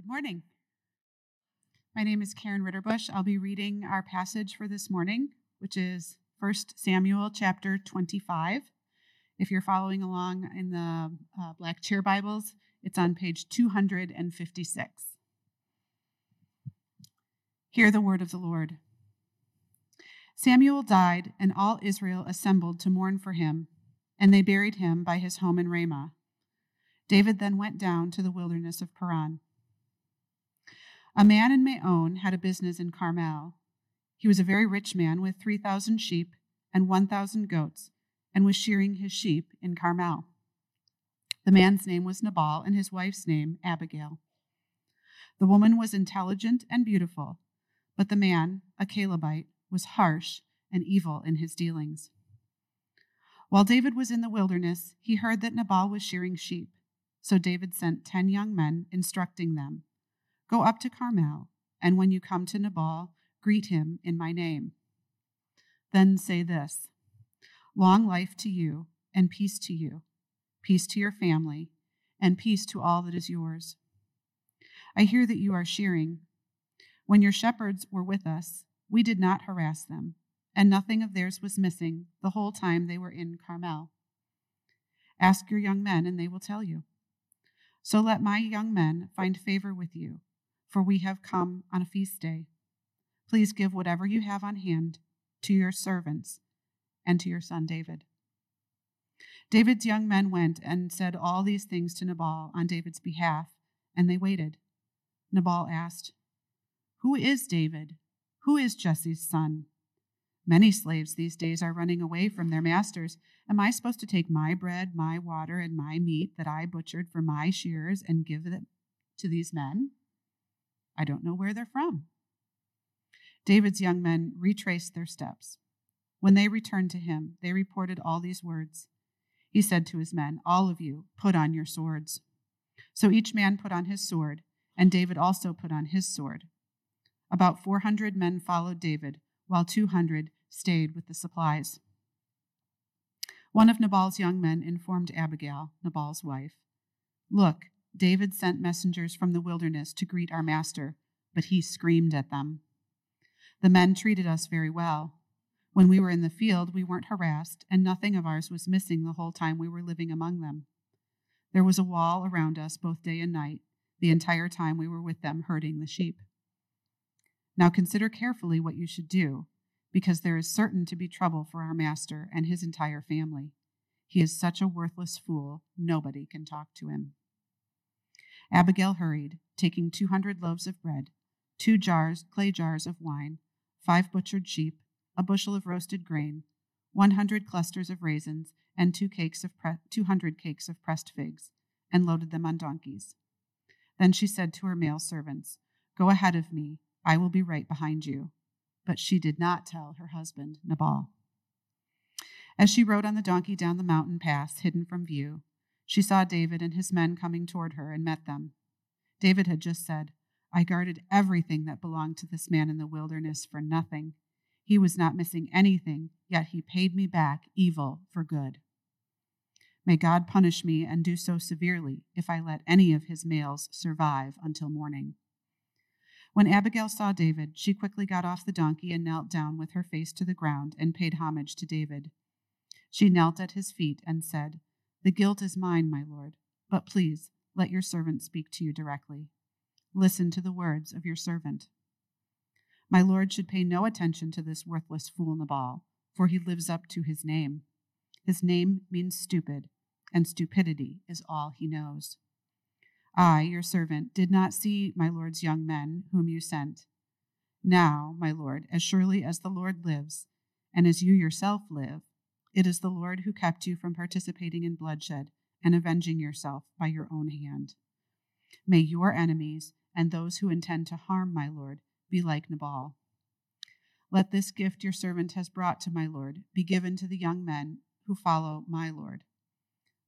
Good morning. My name is Karen Ritterbush. I'll be reading our passage for this morning, which is 1 Samuel chapter 25. If you're following along in the uh, Black Chair Bibles, it's on page 256. Hear the word of the Lord. Samuel died, and all Israel assembled to mourn for him, and they buried him by his home in Ramah. David then went down to the wilderness of Paran. A man in Maon had a business in Carmel. He was a very rich man with 3,000 sheep and 1,000 goats, and was shearing his sheep in Carmel. The man's name was Nabal, and his wife's name Abigail. The woman was intelligent and beautiful, but the man, a Calebite, was harsh and evil in his dealings. While David was in the wilderness, he heard that Nabal was shearing sheep. So David sent ten young men, instructing them Go up to Carmel, and when you come to Nabal, greet him in my name. Then say this Long life to you, and peace to you, peace to your family, and peace to all that is yours. I hear that you are shearing. When your shepherds were with us, we did not harass them, and nothing of theirs was missing the whole time they were in Carmel. Ask your young men, and they will tell you. So let my young men find favor with you, for we have come on a feast day. Please give whatever you have on hand to your servants and to your son David. David's young men went and said all these things to Nabal on David's behalf, and they waited. Nabal asked, Who is David? Who is Jesse's son? Many slaves these days are running away from their masters. Am I supposed to take my bread, my water, and my meat that I butchered for my shears and give it to these men? I don't know where they're from. David's young men retraced their steps. When they returned to him, they reported all these words. He said to his men, All of you, put on your swords. So each man put on his sword, and David also put on his sword. About 400 men followed David while 200 stayed with the supplies. One of Nabal's young men informed Abigail, Nabal's wife, Look, David sent messengers from the wilderness to greet our master, but he screamed at them. The men treated us very well. When we were in the field, we weren't harassed, and nothing of ours was missing the whole time we were living among them. There was a wall around us both day and night, the entire time we were with them herding the sheep. Now consider carefully what you should do, because there is certain to be trouble for our master and his entire family. He is such a worthless fool, nobody can talk to him. Abigail hurried, taking 200 loaves of bread, two jars, clay jars of wine, five butchered sheep, a bushel of roasted grain, 100 clusters of raisins, and two cakes of pre- 200 cakes of pressed figs, and loaded them on donkeys. Then she said to her male servants, Go ahead of me I will be right behind you. But she did not tell her husband, Nabal. As she rode on the donkey down the mountain pass, hidden from view, she saw David and his men coming toward her and met them. David had just said, I guarded everything that belonged to this man in the wilderness for nothing. He was not missing anything, yet he paid me back evil for good. May God punish me and do so severely if I let any of his males survive until morning. When Abigail saw David, she quickly got off the donkey and knelt down with her face to the ground and paid homage to David. She knelt at his feet and said, The guilt is mine, my lord, but please let your servant speak to you directly. Listen to the words of your servant. My lord should pay no attention to this worthless fool Nabal, for he lives up to his name. His name means stupid, and stupidity is all he knows. I, your servant, did not see my Lord's young men, whom you sent. Now, my Lord, as surely as the Lord lives, and as you yourself live, it is the Lord who kept you from participating in bloodshed and avenging yourself by your own hand. May your enemies and those who intend to harm my Lord be like Nabal. Let this gift your servant has brought to my Lord be given to the young men who follow my Lord.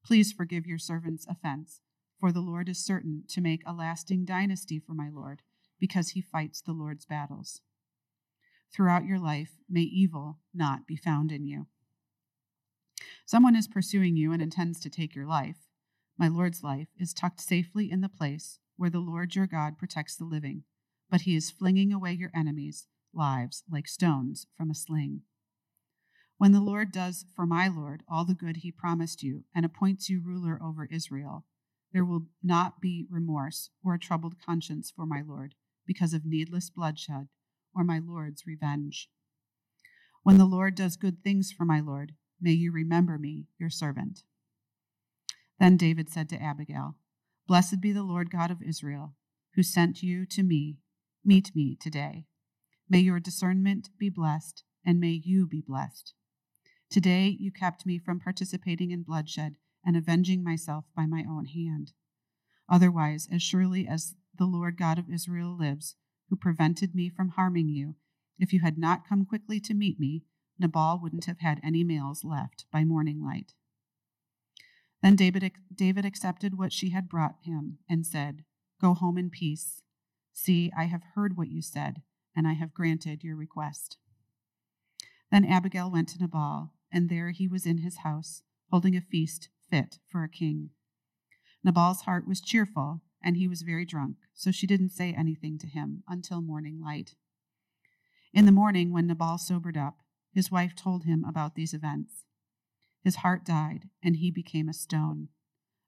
Please forgive your servant's offense for the Lord is certain to make a lasting dynasty for my Lord, because he fights the Lord's battles. Throughout your life, may evil not be found in you. Someone is pursuing you and intends to take your life. My Lord's life is tucked safely in the place where the Lord your God protects the living, but he is flinging away your enemies' lives like stones from a sling. When the Lord does for my Lord all the good he promised you and appoints you ruler over Israel, there will not be remorse or a troubled conscience for my Lord because of needless bloodshed or my Lord's revenge. When the Lord does good things for my Lord, may you remember me, your servant. Then David said to Abigail, Blessed be the Lord God of Israel, who sent you to me, meet me today. May your discernment be blessed, and may you be blessed. Today you kept me from participating in bloodshed and avenging myself by my own hand. Otherwise, as surely as the Lord God of Israel lives, who prevented me from harming you, if you had not come quickly to meet me, Nabal wouldn't have had any males left by morning light. Then David, David accepted what she had brought him and said, Go home in peace. See, I have heard what you said, and I have granted your request. Then Abigail went to Nabal and there he was in his house, holding a feast fit for a king. Nabal's heart was cheerful, and he was very drunk, so she didn't say anything to him until morning light. In the morning, when Nabal sobered up, his wife told him about these events. His heart died, and he became a stone.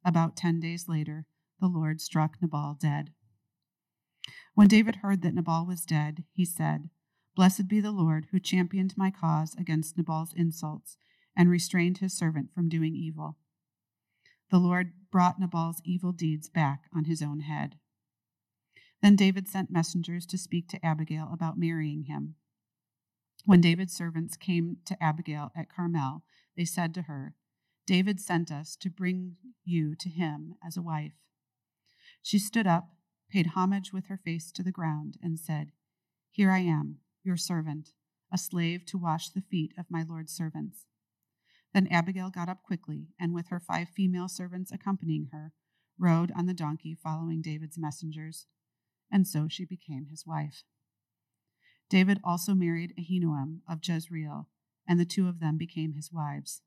About ten days later, the Lord struck Nabal dead. When David heard that Nabal was dead, he said, Blessed be the Lord who championed my cause against Nabal's insults and restrained his servant from doing evil. The Lord brought Nabal's evil deeds back on his own head. Then David sent messengers to speak to Abigail about marrying him. When David's servants came to Abigail at Carmel, they said to her, David sent us to bring you to him as a wife. She stood up, paid homage with her face to the ground, and said, Here I am your servant, a slave to wash the feet of my Lord's servants. Then Abigail got up quickly, and with her five female servants accompanying her, rode on the donkey following David's messengers. And so she became his wife. David also married Ahinoam of Jezreel, and the two of them became his wives.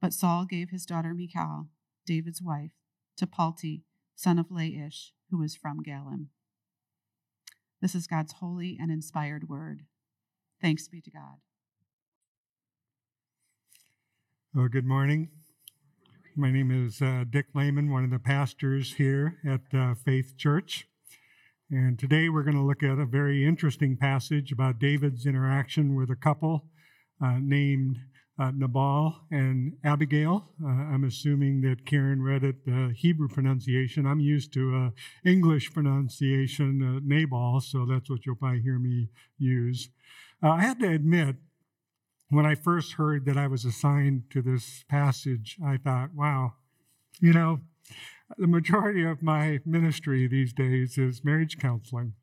But Saul gave his daughter Michal, David's wife, to Palti, son of Laish, who was from Gallim. This is God's holy and inspired word. Thanks be to God. Well, good morning. My name is uh, Dick Lehman, one of the pastors here at uh, Faith Church. And today we're going to look at a very interesting passage about David's interaction with a couple uh, named uh, Nabal and Abigail. Uh, I'm assuming that Karen read it uh, Hebrew pronunciation. I'm used to uh, English pronunciation, uh, Nabal, so that's what you'll probably hear me use. I had to admit, when I first heard that I was assigned to this passage, I thought, wow, you know, the majority of my ministry these days is marriage counseling.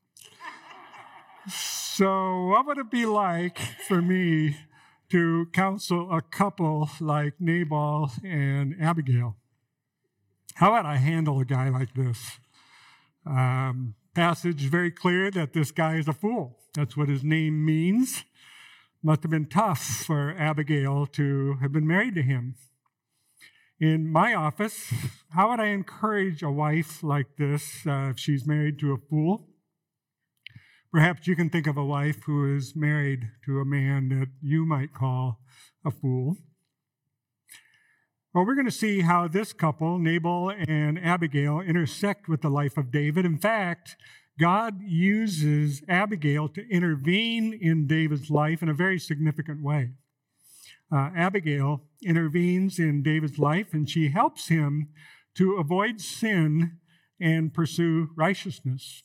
So, what would it be like for me to counsel a couple like Nabal and Abigail. How about I handle a guy like this? Um, passage very clear that this guy is a fool. That's what his name means. Must have been tough for Abigail to have been married to him. In my office, how would I encourage a wife like this uh, if she's married to a fool? Perhaps you can think of a wife who is married to a man that you might call a fool. Well, we're going to see how this couple, Nabal and Abigail, intersect with the life of David. In fact, God uses Abigail to intervene in David's life in a very significant way. Uh, Abigail intervenes in David's life and she helps him to avoid sin and pursue righteousness.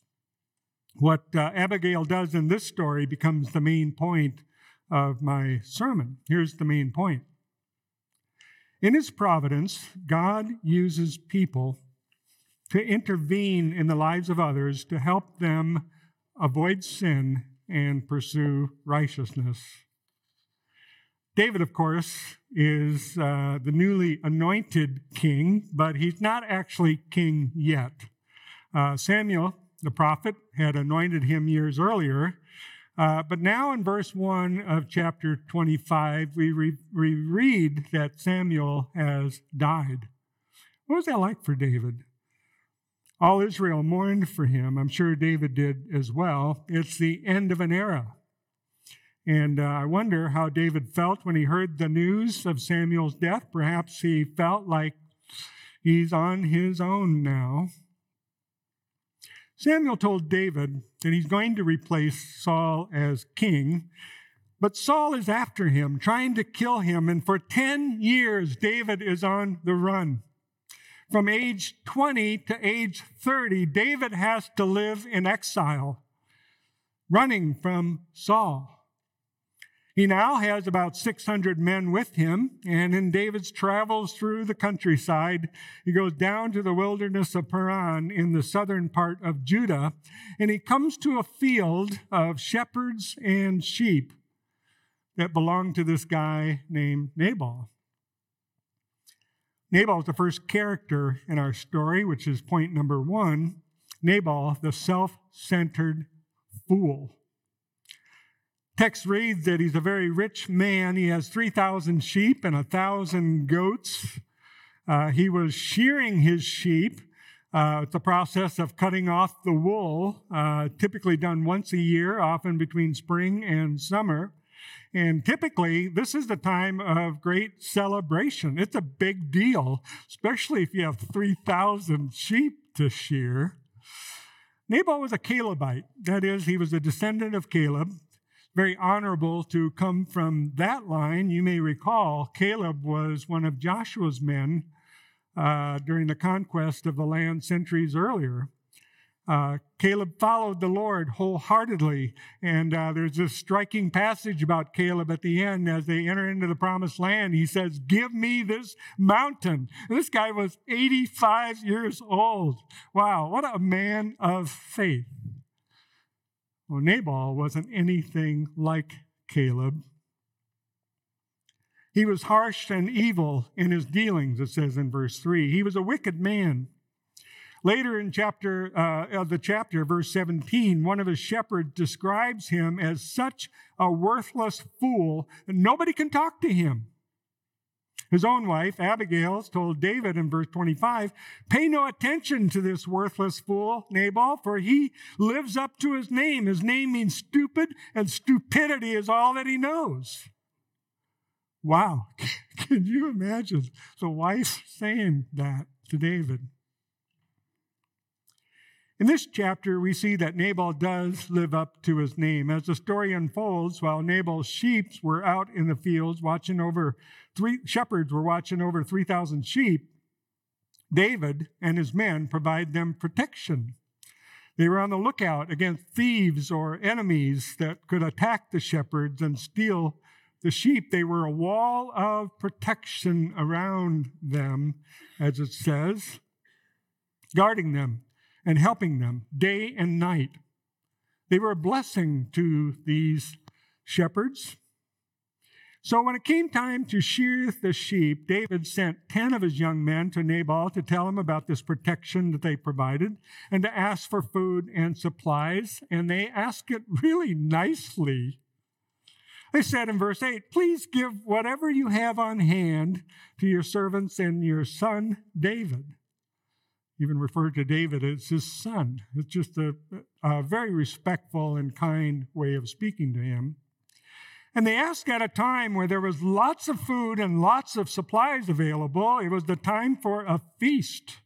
What uh, Abigail does in this story becomes the main point of my sermon. Here's the main point. In His providence, God uses people to intervene in the lives of others to help them avoid sin and pursue righteousness. David, of course, is uh, the newly anointed king, but he's not actually king yet. Uh, Samuel the prophet had anointed him years earlier. Uh, but now in verse 1 of chapter 25, we, re- we read that Samuel has died. What was that like for David? All Israel mourned for him. I'm sure David did as well. It's the end of an era. And uh, I wonder how David felt when he heard the news of Samuel's death. Perhaps he felt like he's on his own now. Samuel told David that he's going to replace Saul as king, but Saul is after him, trying to kill him. And for 10 years, David is on the run. From age 20 to age 30, David has to live in exile, running from Saul. He now has about 600 men with him, and in David's travels through the countryside, he goes down to the wilderness of Paran in the southern part of Judah, and he comes to a field of shepherds and sheep that belong to this guy named Nabal. Nabal is the first character in our story, which is point number one. Nabal, the self centered fool. Text reads that he's a very rich man. He has 3,000 sheep and 1,000 goats. Uh, he was shearing his sheep. Uh, it's a process of cutting off the wool, uh, typically done once a year, often between spring and summer. And typically, this is the time of great celebration. It's a big deal, especially if you have 3,000 sheep to shear. Nabal was a Calebite. That is, he was a descendant of Caleb very honorable to come from that line. You may recall Caleb was one of Joshua's men uh, during the conquest of the land centuries earlier. Uh, Caleb followed the Lord wholeheartedly, and uh, there's this striking passage about Caleb at the end as they enter into the promised land. He says, Give me this mountain. This guy was 85 years old. Wow, what a man of faith. Well, Nabal wasn't anything like Caleb. He was harsh and evil in his dealings, it says in verse 3. He was a wicked man. Later in chapter uh, of the chapter, verse 17, one of his shepherds describes him as such a worthless fool that nobody can talk to him. His own wife, Abigail, told David in verse 25, Pay no attention to this worthless fool, Nabal, for he lives up to his name. His name means stupid, and stupidity is all that he knows. Wow. Can you imagine the wife saying that to David? In this chapter, we see that Nabal does live up to his name. As the story unfolds, while Nabal's sheep were out in the fields watching over three shepherds were watching over 3,000 sheep, David and his men provide them protection. They were on the lookout against thieves or enemies that could attack the shepherds and steal the sheep. They were a wall of protection around them, as it says, guarding them and helping them day and night. They were a blessing to these shepherds. So when it came time to shear the sheep, David sent 10 of his young men to Nabal to tell him about this protection that they provided and to ask for food and supplies. And they asked it really nicely. They said in verse 8, Please give whatever you have on hand to your servants and your son David even referred to David as his son. It's just a, a very respectful and kind way of speaking to him. And they asked at a time where there was lots of food and lots of supplies available. It was the time for a feast.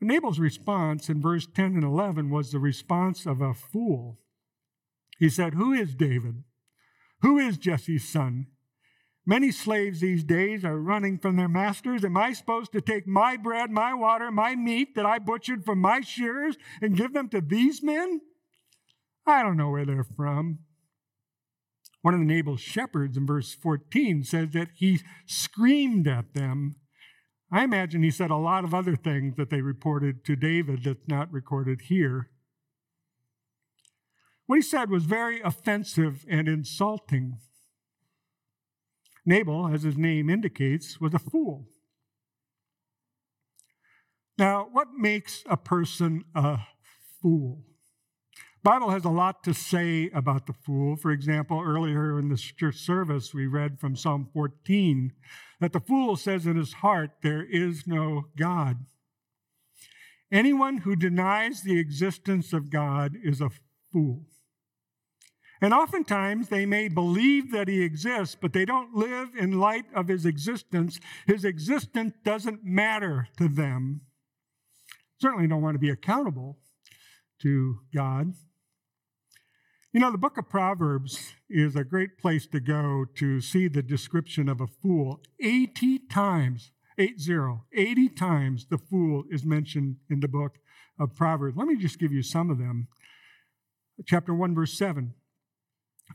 Nabal's response in verse 10 and 11 was the response of a fool. He said, Who is David? Who is Jesse's son? Many slaves these days are running from their masters. Am I supposed to take my bread, my water, my meat that I butchered from my shearers and give them to these men? I don't know where they're from. One of the Nabal's shepherds in verse 14 says that he screamed at them. I imagine he said a lot of other things that they reported to David that's not recorded here. What he said was very offensive and insulting. Nabal, as his name indicates, was a fool. Now, what makes a person a fool? Bible has a lot to say about the fool. For example, earlier in the service, we read from Psalm 14 that the fool says in his heart, There is no God. Anyone who denies the existence of God is a fool. And oftentimes they may believe that he exists, but they don't live in light of his existence. His existence doesn't matter to them. Certainly don't want to be accountable to God. You know, the book of Proverbs is a great place to go to see the description of a fool. 80 times, 80, 80 times the fool is mentioned in the book of Proverbs. Let me just give you some of them. Chapter 1, verse 7.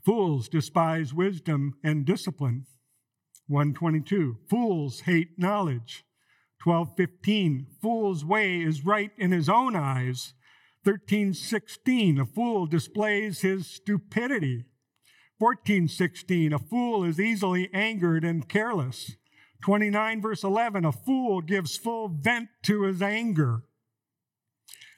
Fools despise wisdom and discipline. 122. Fools hate knowledge. 1215. Fool's way is right in his own eyes. 13:16 a fool displays his stupidity. 14:16 a fool is easily angered and careless. 29 verse 11 a fool gives full vent to his anger.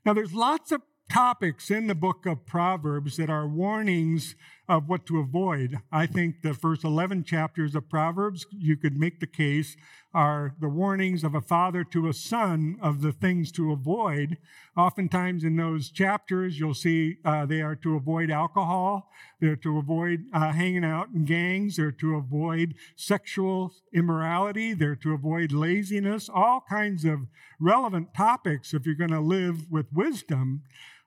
Now there's lots of topics in the book of Proverbs that are warnings of what to avoid. I think the first 11 chapters of Proverbs, you could make the case, are the warnings of a father to a son of the things to avoid. Oftentimes in those chapters, you'll see uh, they are to avoid alcohol, they're to avoid uh, hanging out in gangs, they're to avoid sexual immorality, they're to avoid laziness, all kinds of relevant topics if you're going to live with wisdom.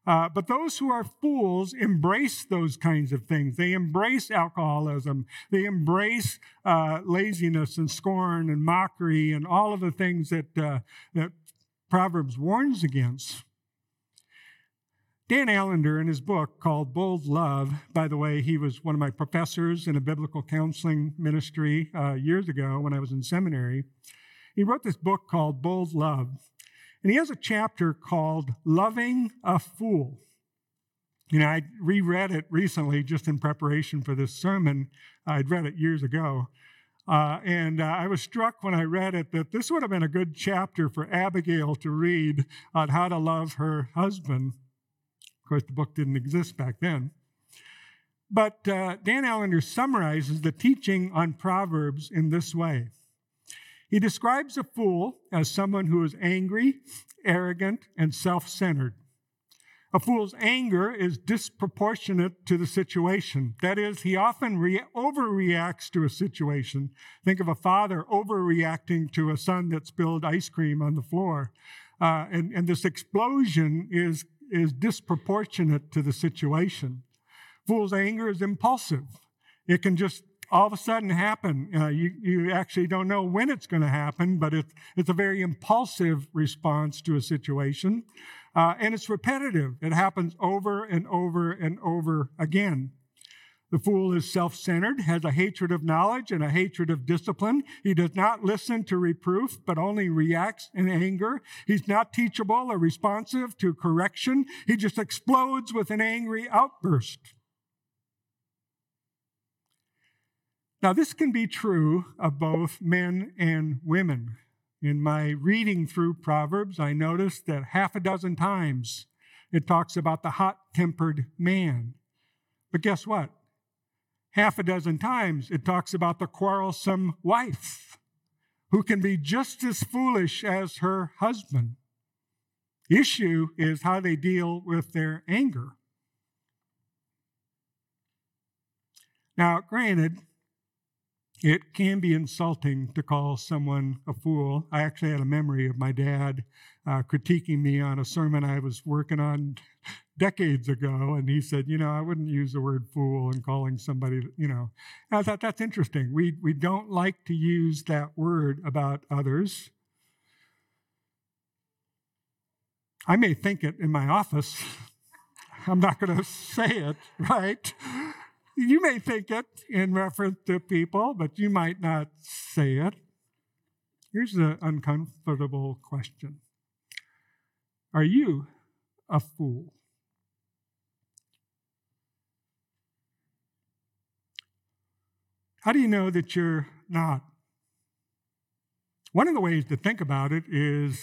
Uh, but those who are fools embrace those kinds of things. They embrace alcoholism. They embrace uh, laziness and scorn and mockery and all of the things that, uh, that Proverbs warns against. Dan Allender, in his book called Bold Love, by the way, he was one of my professors in a biblical counseling ministry uh, years ago when I was in seminary. He wrote this book called Bold Love. And he has a chapter called Loving a Fool. You know, I reread it recently just in preparation for this sermon. I'd read it years ago. Uh, and uh, I was struck when I read it that this would have been a good chapter for Abigail to read on how to love her husband. Of course, the book didn't exist back then. But uh, Dan Allender summarizes the teaching on Proverbs in this way he describes a fool as someone who is angry, arrogant, and self centered. A fool's anger is disproportionate to the situation. That is, he often re- overreacts to a situation. Think of a father overreacting to a son that spilled ice cream on the floor. Uh, and, and this explosion is, is disproportionate to the situation. Fool's anger is impulsive. It can just all of a sudden happen. Uh, you, you actually don't know when it's going to happen, but it, it's a very impulsive response to a situation. Uh, and it's repetitive. It happens over and over and over again. The fool is self centered, has a hatred of knowledge and a hatred of discipline. He does not listen to reproof, but only reacts in anger. He's not teachable or responsive to correction. He just explodes with an angry outburst. Now, this can be true of both men and women. In my reading through Proverbs, I noticed that half a dozen times it talks about the hot tempered man. But guess what? Half a dozen times it talks about the quarrelsome wife who can be just as foolish as her husband. The issue is how they deal with their anger. Now, granted, it can be insulting to call someone a fool. I actually had a memory of my dad uh, critiquing me on a sermon I was working on decades ago, and he said, "You know, I wouldn't use the word fool in calling somebody. You know, I thought that's interesting. We we don't like to use that word about others. I may think it in my office. I'm not going to say it, right? You may think it in reference to people, but you might not say it. Here's the uncomfortable question Are you a fool? How do you know that you're not? One of the ways to think about it is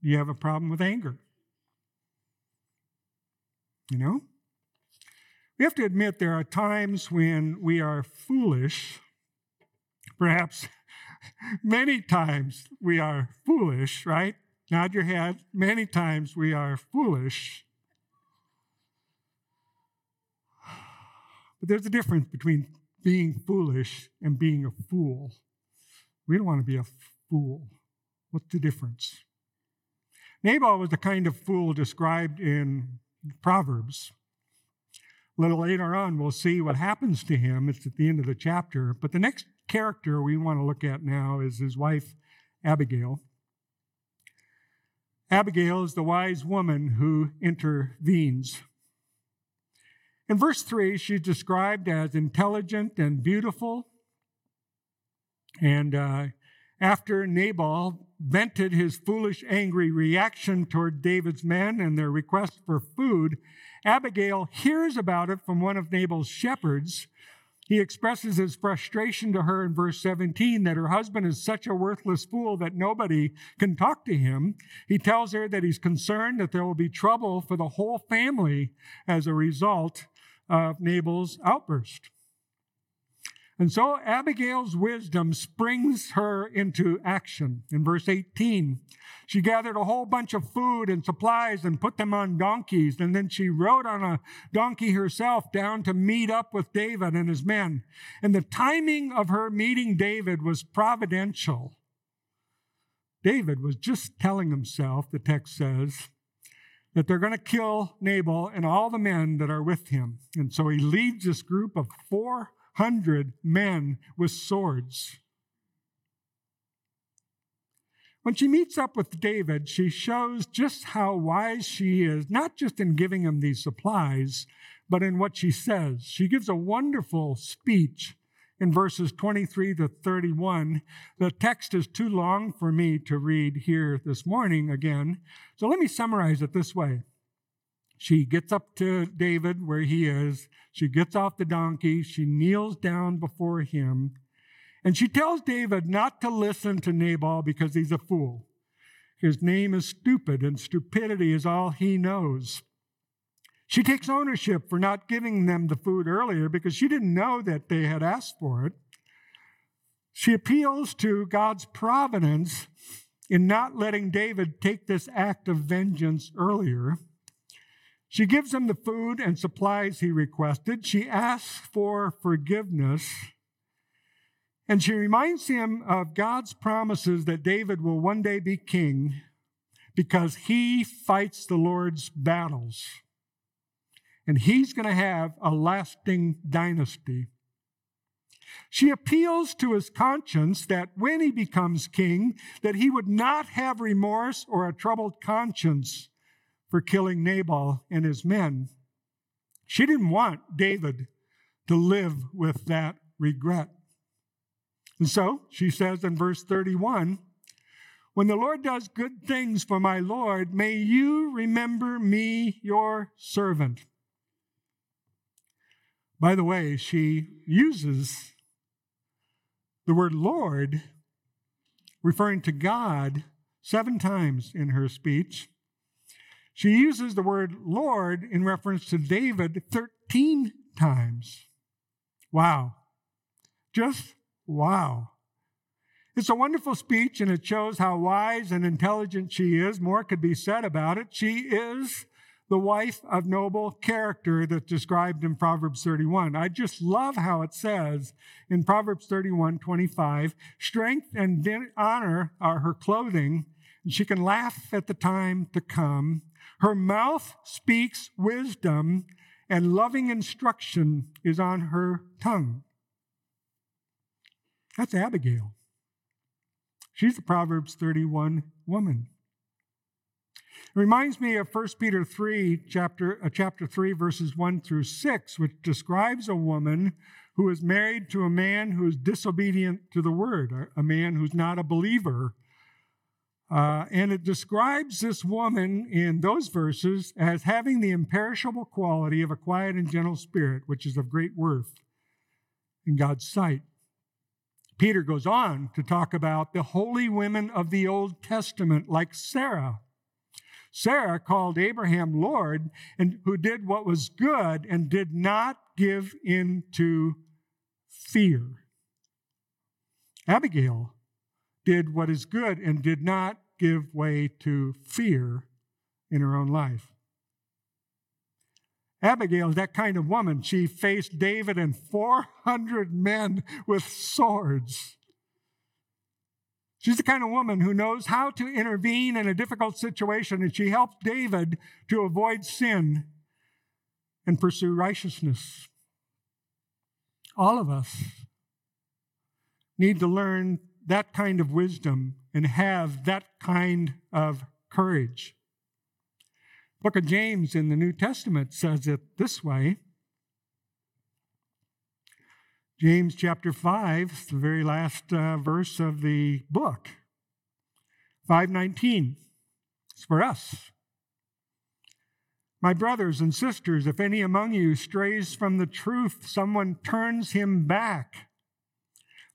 you have a problem with anger. You know? We have to admit there are times when we are foolish. Perhaps many times we are foolish, right? Nod your head. Many times we are foolish. But there's a difference between being foolish and being a fool. We don't want to be a fool. What's the difference? Nabal was the kind of fool described in Proverbs. Little later on, we'll see what happens to him. It's at the end of the chapter. But the next character we want to look at now is his wife, Abigail. Abigail is the wise woman who intervenes. In verse 3, she's described as intelligent and beautiful. And uh, after Nabal vented his foolish, angry reaction toward David's men and their request for food, Abigail hears about it from one of Nabal's shepherds. He expresses his frustration to her in verse 17 that her husband is such a worthless fool that nobody can talk to him. He tells her that he's concerned that there will be trouble for the whole family as a result of Nabal's outburst. And so Abigail's wisdom springs her into action. In verse 18, she gathered a whole bunch of food and supplies and put them on donkeys. And then she rode on a donkey herself down to meet up with David and his men. And the timing of her meeting David was providential. David was just telling himself, the text says, that they're going to kill Nabal and all the men that are with him. And so he leads this group of four hundred men with swords. When she meets up with David, she shows just how wise she is, not just in giving him these supplies, but in what she says. She gives a wonderful speech in verses 23 to 31. The text is too long for me to read here this morning again, so let me summarize it this way. She gets up to David where he is. She gets off the donkey. She kneels down before him. And she tells David not to listen to Nabal because he's a fool. His name is stupid, and stupidity is all he knows. She takes ownership for not giving them the food earlier because she didn't know that they had asked for it. She appeals to God's providence in not letting David take this act of vengeance earlier. She gives him the food and supplies he requested. She asks for forgiveness. And she reminds him of God's promises that David will one day be king because he fights the Lord's battles. And he's going to have a lasting dynasty. She appeals to his conscience that when he becomes king, that he would not have remorse or a troubled conscience for killing Nabal and his men. She didn't want David to live with that regret. And so she says in verse 31 When the Lord does good things for my Lord, may you remember me, your servant. By the way, she uses the word Lord, referring to God, seven times in her speech. She uses the word Lord in reference to David 13 times. Wow. Just wow. It's a wonderful speech and it shows how wise and intelligent she is. More could be said about it. She is the wife of noble character that's described in Proverbs 31. I just love how it says in Proverbs 31 25, strength and honor are her clothing, and she can laugh at the time to come. Her mouth speaks wisdom, and loving instruction is on her tongue. That's Abigail. She's a Proverbs 31 woman. It reminds me of 1 Peter 3, chapter, uh, chapter 3, verses 1 through 6, which describes a woman who is married to a man who is disobedient to the word, a man who's not a believer, uh, and it describes this woman in those verses as having the imperishable quality of a quiet and gentle spirit, which is of great worth in God's sight. Peter goes on to talk about the holy women of the Old Testament, like Sarah. Sarah called Abraham Lord, and who did what was good and did not give in to fear. Abigail did what is good and did not give way to fear in her own life. Abigail is that kind of woman. She faced David and 400 men with swords. She's the kind of woman who knows how to intervene in a difficult situation, and she helped David to avoid sin and pursue righteousness. All of us need to learn that kind of wisdom and have that kind of courage. Book of James in the New Testament says it this way. James chapter 5, the very last uh, verse of the book. 519. It's for us. My brothers and sisters, if any among you strays from the truth, someone turns him back.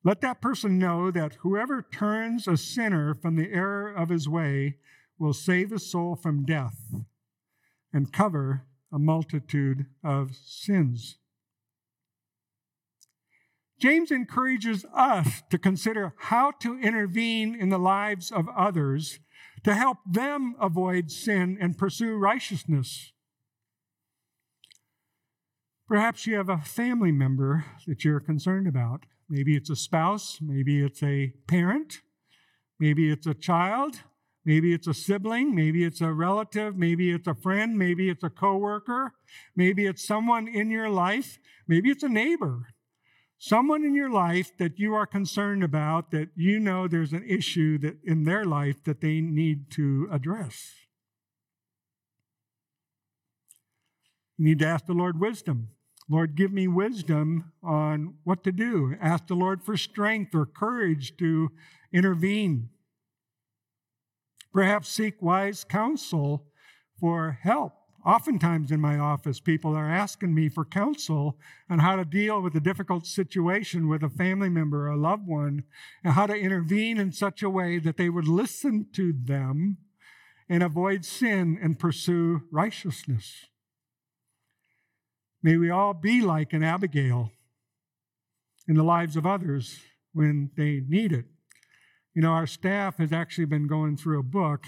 Let that person know that whoever turns a sinner from the error of his way will save a soul from death and cover a multitude of sins. James encourages us to consider how to intervene in the lives of others to help them avoid sin and pursue righteousness. Perhaps you have a family member that you're concerned about. Maybe it's a spouse, maybe it's a parent, maybe it's a child, Maybe it's a sibling, maybe it's a relative, maybe it's a friend, maybe it's a coworker, maybe it's someone in your life, maybe it's a neighbor. Someone in your life that you are concerned about that you know there's an issue that in their life that they need to address. You need to ask the Lord wisdom. Lord, give me wisdom on what to do. Ask the Lord for strength or courage to intervene. Perhaps seek wise counsel for help. Oftentimes in my office, people are asking me for counsel on how to deal with a difficult situation with a family member or a loved one, and how to intervene in such a way that they would listen to them and avoid sin and pursue righteousness. May we all be like an Abigail in the lives of others when they need it. You know, our staff has actually been going through a book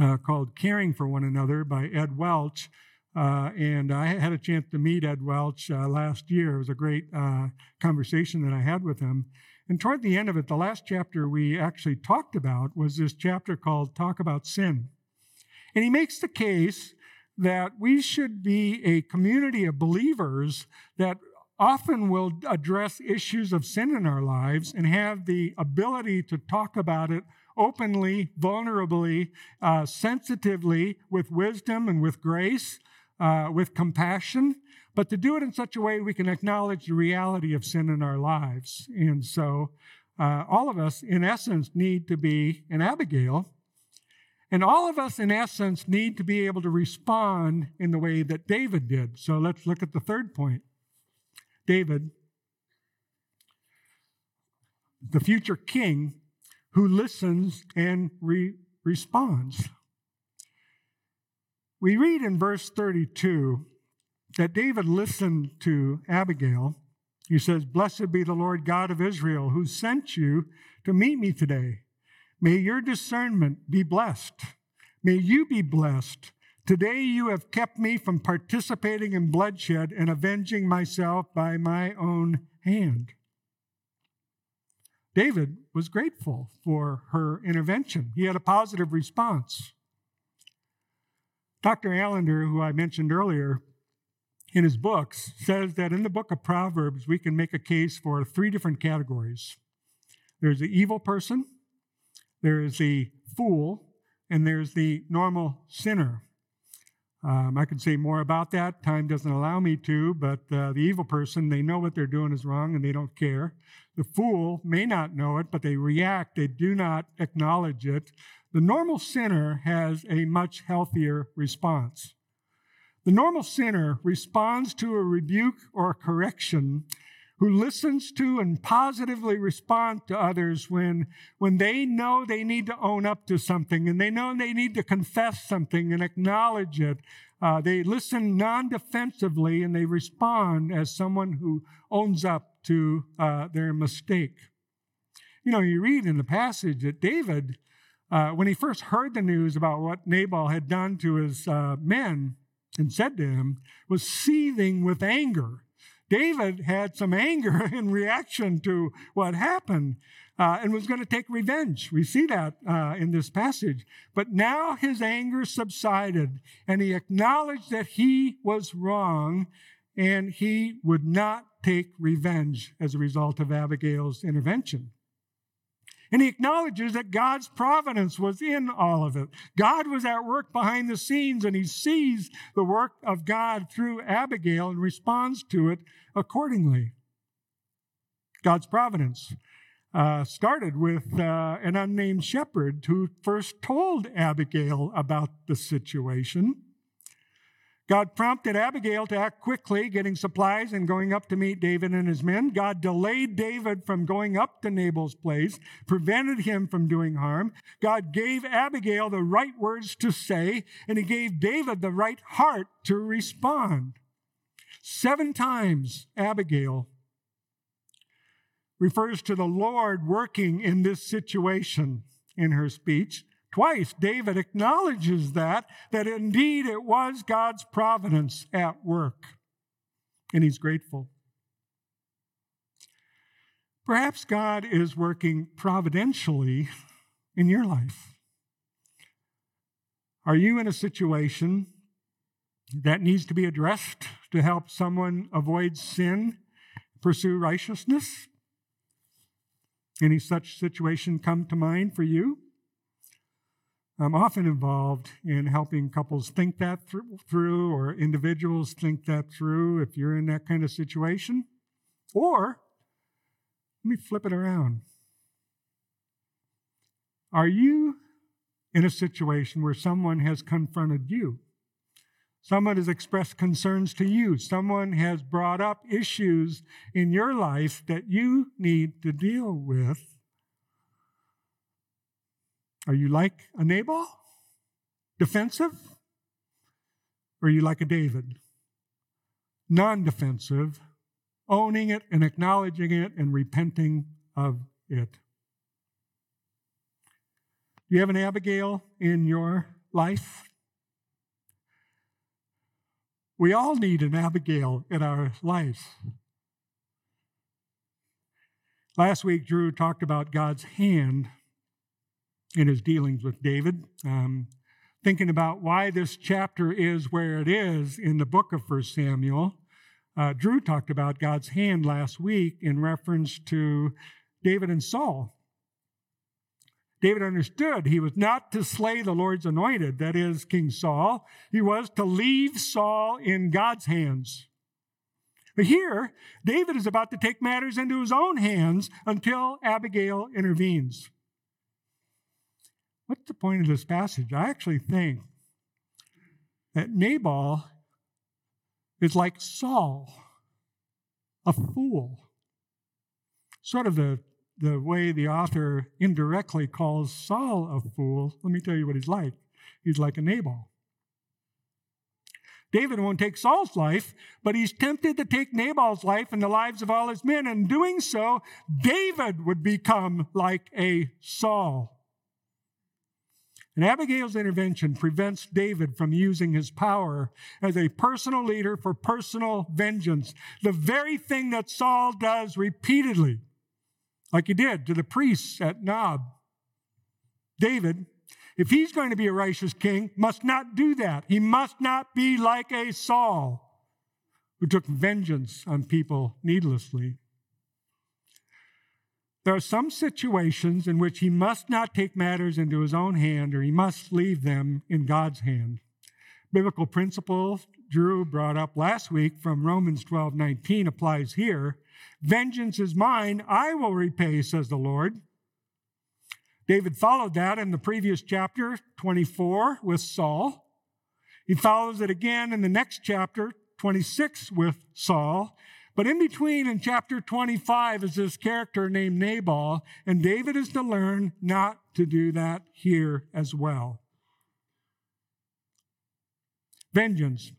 uh, called Caring for One Another by Ed Welch. Uh, and I had a chance to meet Ed Welch uh, last year. It was a great uh, conversation that I had with him. And toward the end of it, the last chapter we actually talked about was this chapter called Talk About Sin. And he makes the case that we should be a community of believers that often will address issues of sin in our lives and have the ability to talk about it openly, vulnerably, uh, sensitively, with wisdom and with grace, uh, with compassion, but to do it in such a way we can acknowledge the reality of sin in our lives. And so, uh, all of us, in essence, need to be an Abigail. And all of us, in essence, need to be able to respond in the way that David did. So let's look at the third point. David, the future king, who listens and re- responds. We read in verse 32 that David listened to Abigail. He says, Blessed be the Lord God of Israel, who sent you to meet me today. May your discernment be blessed. May you be blessed Today you have kept me from participating in bloodshed and avenging myself by my own hand. David was grateful for her intervention. He had a positive response. Dr. Allender, who I mentioned earlier, in his books, says that in the book of Proverbs, we can make a case for three different categories there's the evil person, there is the fool, and there's the normal sinner. Um, I could say more about that. Time doesn't allow me to, but uh, the evil person, they know what they're doing is wrong and they don't care. The fool may not know it, but they react, they do not acknowledge it. The normal sinner has a much healthier response. The normal sinner responds to a rebuke or a correction who listens to and positively respond to others when, when they know they need to own up to something and they know they need to confess something and acknowledge it. Uh, they listen non defensively and they respond as someone who owns up to uh, their mistake. You know, you read in the passage that David uh, when he first heard the news about what Nabal had done to his uh, men and said to him, was seething with anger. David had some anger in reaction to what happened uh, and was going to take revenge. We see that uh, in this passage. But now his anger subsided and he acknowledged that he was wrong and he would not take revenge as a result of Abigail's intervention. And he acknowledges that God's providence was in all of it. God was at work behind the scenes, and he sees the work of God through Abigail and responds to it accordingly. God's providence uh, started with uh, an unnamed shepherd who first told Abigail about the situation. God prompted Abigail to act quickly, getting supplies and going up to meet David and his men. God delayed David from going up to Nabal's place, prevented him from doing harm. God gave Abigail the right words to say, and he gave David the right heart to respond. Seven times, Abigail refers to the Lord working in this situation in her speech. Twice, David acknowledges that, that indeed it was God's providence at work, and he's grateful. Perhaps God is working providentially in your life. Are you in a situation that needs to be addressed to help someone avoid sin, pursue righteousness? Any such situation come to mind for you? I'm often involved in helping couples think that through or individuals think that through if you're in that kind of situation. Or, let me flip it around. Are you in a situation where someone has confronted you? Someone has expressed concerns to you. Someone has brought up issues in your life that you need to deal with. Are you like a Nabal? Defensive? Or are you like a David? Non defensive, owning it and acknowledging it and repenting of it. Do you have an Abigail in your life? We all need an Abigail in our life. Last week, Drew talked about God's hand in his dealings with David, um, thinking about why this chapter is where it is in the book of First Samuel. Uh, Drew talked about God's hand last week in reference to David and Saul. David understood he was not to slay the Lord's anointed, that is, King Saul. He was to leave Saul in God's hands. But here, David is about to take matters into his own hands until Abigail intervenes. What's the point of this passage? I actually think that Nabal is like Saul, a fool. Sort of the the way the author indirectly calls Saul a fool, let me tell you what he's like. He's like a Nabal. David won't take Saul's life, but he's tempted to take Nabal's life and the lives of all his men. And doing so, David would become like a Saul. And Abigail's intervention prevents David from using his power as a personal leader for personal vengeance, the very thing that Saul does repeatedly like he did to the priests at Nob. David, if he's going to be a righteous king, must not do that. He must not be like a Saul who took vengeance on people needlessly. There are some situations in which he must not take matters into his own hand or he must leave them in God's hand. Biblical principle Drew brought up last week from Romans 12 19 applies here. Vengeance is mine, I will repay, says the Lord. David followed that in the previous chapter, 24, with Saul. He follows it again in the next chapter, 26, with Saul. But in between, in chapter 25, is this character named Nabal, and David is to learn not to do that here as well. Vengeance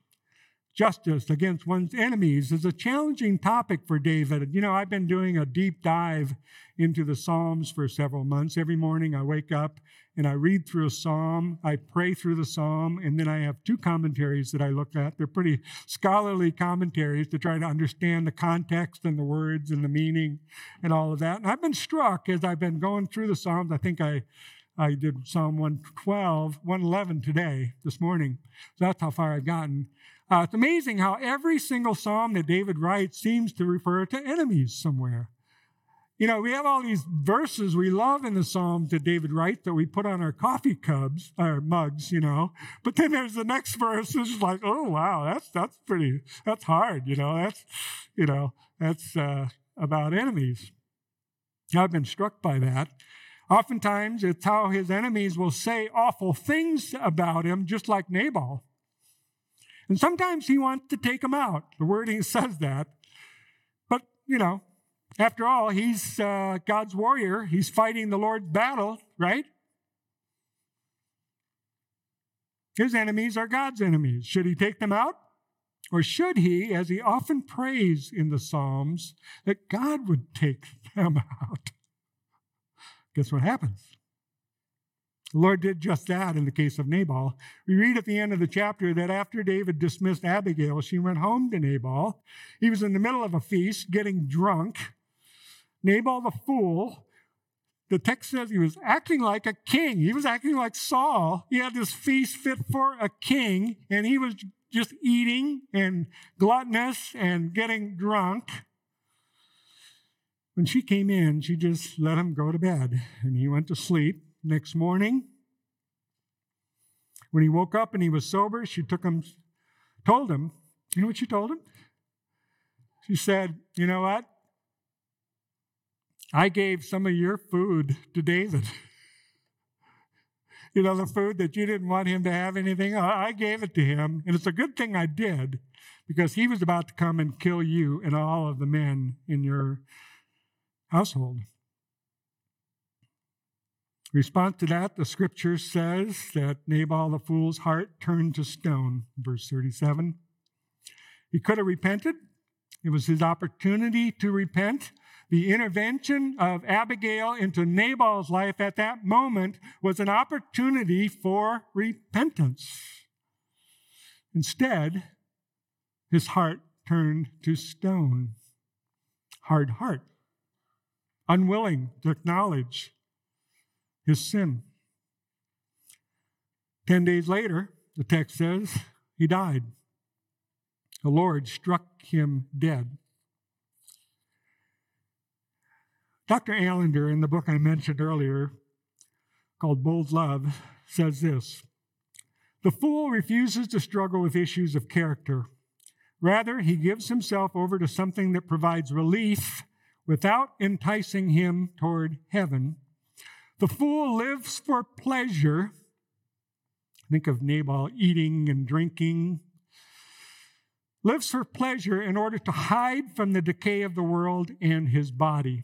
justice against one's enemies is a challenging topic for David. You know, I've been doing a deep dive into the Psalms for several months. Every morning I wake up and I read through a psalm, I pray through the psalm, and then I have two commentaries that I look at. They're pretty scholarly commentaries to try to understand the context and the words and the meaning and all of that. And I've been struck as I've been going through the psalms. I think I I did Psalm 112, 111 today, this morning. So that's how far I've gotten. Uh, it's amazing how every single psalm that David writes seems to refer to enemies somewhere. You know, we have all these verses we love in the Psalms that David writes that we put on our coffee cups, our mugs, you know. But then there's the next verse, it's like, oh wow, that's that's pretty, that's hard, you know. That's, you know, that's uh, about enemies. I've been struck by that. Oftentimes, it's how his enemies will say awful things about him, just like Nabal. And sometimes he wants to take them out. The wording says that. But, you know, after all, he's uh, God's warrior. He's fighting the Lord's battle, right? His enemies are God's enemies. Should he take them out? Or should he, as he often prays in the Psalms, that God would take them out? Guess what happens? The Lord did just that in the case of Nabal. We read at the end of the chapter that after David dismissed Abigail, she went home to Nabal. He was in the middle of a feast, getting drunk. Nabal the fool, the text says he was acting like a king. He was acting like Saul. He had this feast fit for a king, and he was just eating and gluttonous and getting drunk. When she came in, she just let him go to bed, and he went to sleep. Next morning, when he woke up and he was sober, she took him, told him, you know what she told him? She said, You know what? I gave some of your food to David. you know, the food that you didn't want him to have anything, I gave it to him. And it's a good thing I did because he was about to come and kill you and all of the men in your household. Response to that, the scripture says that Nabal the fool's heart turned to stone, verse 37. He could have repented. It was his opportunity to repent. The intervention of Abigail into Nabal's life at that moment was an opportunity for repentance. Instead, his heart turned to stone. Hard heart. Unwilling to acknowledge his sin. Ten days later, the text says, he died. The Lord struck him dead. Dr. Allender, in the book I mentioned earlier called Bold Love, says this The fool refuses to struggle with issues of character. Rather, he gives himself over to something that provides relief without enticing him toward heaven. The fool lives for pleasure. Think of Nabal eating and drinking. Lives for pleasure in order to hide from the decay of the world and his body.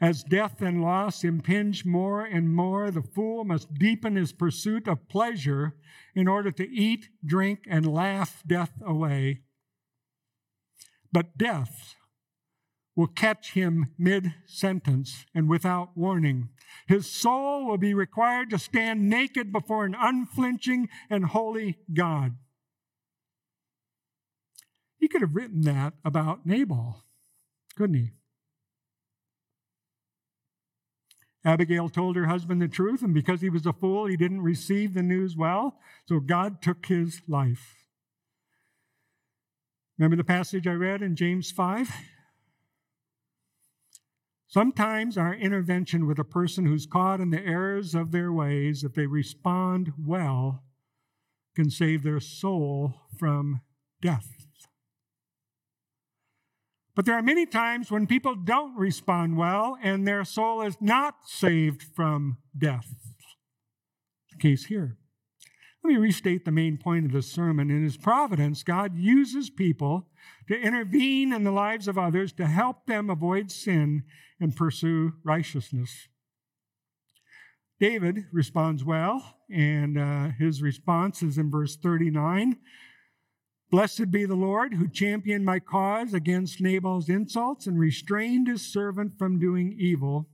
As death and loss impinge more and more, the fool must deepen his pursuit of pleasure in order to eat, drink, and laugh death away. But death will catch him mid sentence and without warning. His soul will be required to stand naked before an unflinching and holy God. He could have written that about Nabal, couldn't he? Abigail told her husband the truth, and because he was a fool, he didn't receive the news well, so God took his life. Remember the passage I read in James 5? Sometimes our intervention with a person who's caught in the errors of their ways, if they respond well, can save their soul from death. But there are many times when people don't respond well and their soul is not saved from death. The case here. Let me restate the main point of this sermon. In His providence, God uses people to intervene in the lives of others to help them avoid sin and pursue righteousness. David responds well, and uh, his response is in verse 39 Blessed be the Lord who championed my cause against Nabal's insults and restrained his servant from doing evil.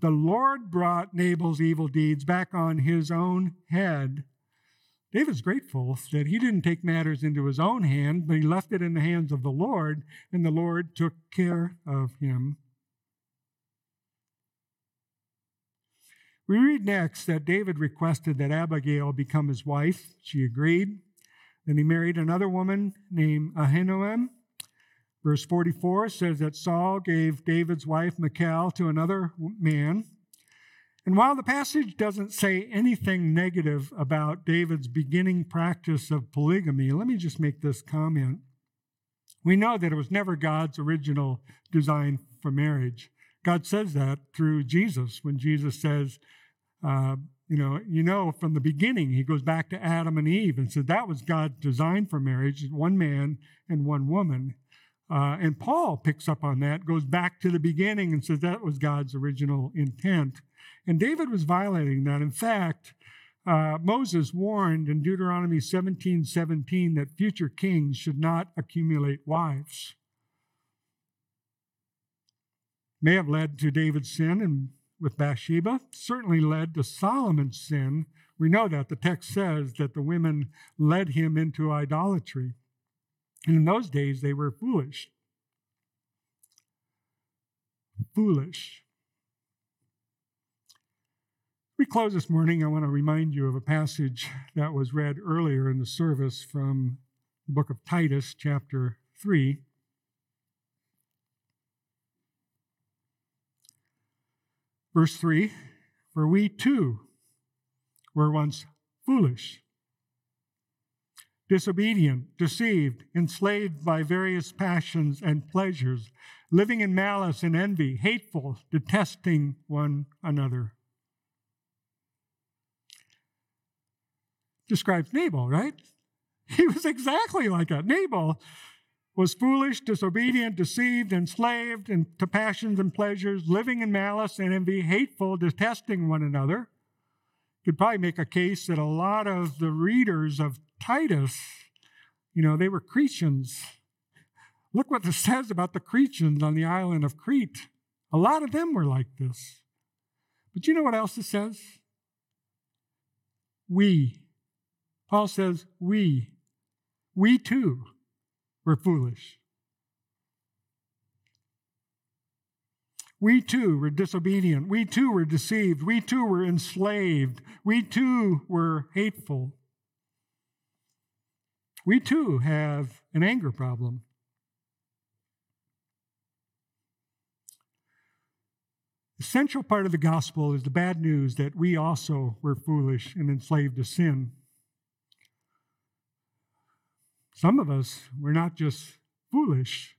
The Lord brought Nabal's evil deeds back on his own head. David's grateful that he didn't take matters into his own hand, but he left it in the hands of the Lord, and the Lord took care of him. We read next that David requested that Abigail become his wife. She agreed. Then he married another woman named Ahinoam. Verse 44 says that Saul gave David's wife Michal to another man. And while the passage doesn't say anything negative about David's beginning practice of polygamy, let me just make this comment. We know that it was never God's original design for marriage. God says that through Jesus when Jesus says, uh, you know, you know, from the beginning, he goes back to Adam and Eve and said that was God's design for marriage one man and one woman. Uh, and Paul picks up on that, goes back to the beginning and says that was God's original intent. And David was violating that. In fact, uh, Moses warned in Deuteronomy 17 17 that future kings should not accumulate wives. May have led to David's sin and with Bathsheba certainly led to Solomon's sin. We know that. The text says that the women led him into idolatry. And in those days, they were foolish. Foolish. We close this morning. I want to remind you of a passage that was read earlier in the service from the book of Titus, chapter 3. Verse 3 For we too were once foolish, disobedient, deceived, enslaved by various passions and pleasures, living in malice and envy, hateful, detesting one another. Describes Nabal, right? He was exactly like that. Nabal was foolish, disobedient, deceived, enslaved to passions and pleasures, living in malice and envy, hateful, detesting one another. Could probably make a case that a lot of the readers of Titus, you know, they were Cretans. Look what this says about the Cretans on the island of Crete. A lot of them were like this. But you know what else it says? We. Paul says, we. We too were foolish. We too were disobedient. We too were deceived. We too were enslaved. We too were hateful. We too have an anger problem. The central part of the gospel is the bad news that we also were foolish and enslaved to sin. Some of us were not just foolish,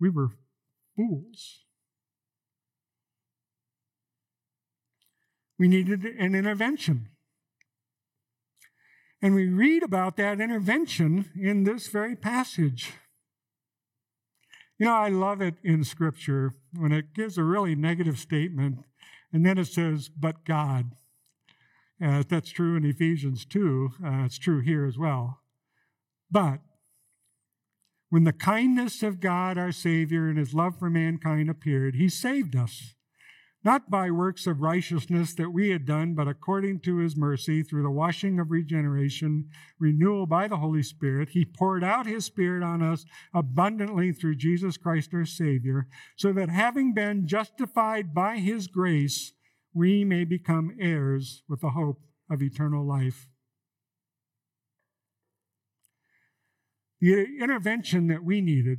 we were fools. We needed an intervention. And we read about that intervention in this very passage. You know, I love it in Scripture when it gives a really negative statement and then it says, but God. Uh, that's true in Ephesians 2. Uh, it's true here as well. But when the kindness of God our Savior and his love for mankind appeared, he saved us, not by works of righteousness that we had done, but according to his mercy through the washing of regeneration, renewal by the Holy Spirit. He poured out his Spirit on us abundantly through Jesus Christ our Savior, so that having been justified by his grace, we may become heirs with the hope of eternal life. The intervention that we needed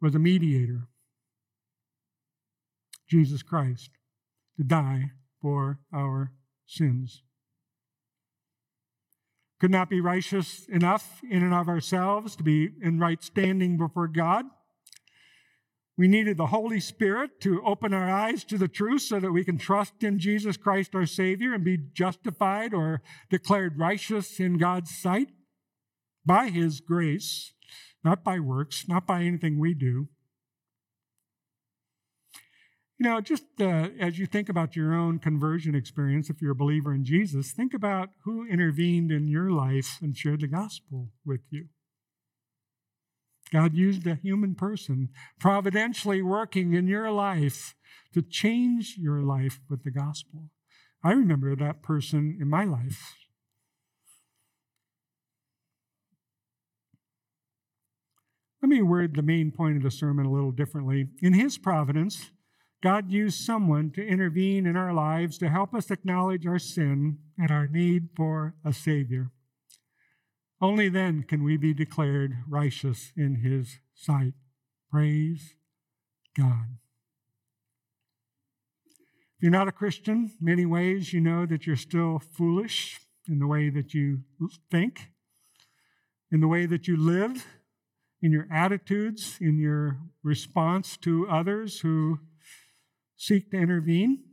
was a mediator, Jesus Christ, to die for our sins. Could not be righteous enough in and of ourselves to be in right standing before God. We needed the Holy Spirit to open our eyes to the truth so that we can trust in Jesus Christ our Savior and be justified or declared righteous in God's sight by His grace, not by works, not by anything we do. You know, just uh, as you think about your own conversion experience, if you're a believer in Jesus, think about who intervened in your life and shared the gospel with you. God used a human person providentially working in your life to change your life with the gospel. I remember that person in my life. Let me word the main point of the sermon a little differently. In His providence, God used someone to intervene in our lives to help us acknowledge our sin and our need for a Savior. Only then can we be declared righteous in His sight. Praise God. If you're not a Christian, many ways you know that you're still foolish in the way that you think, in the way that you live, in your attitudes, in your response to others who seek to intervene.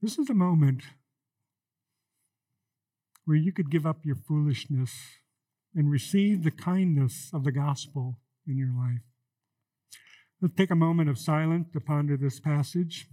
This is a moment where you could give up your foolishness and receive the kindness of the gospel in your life. Let's take a moment of silence to ponder this passage.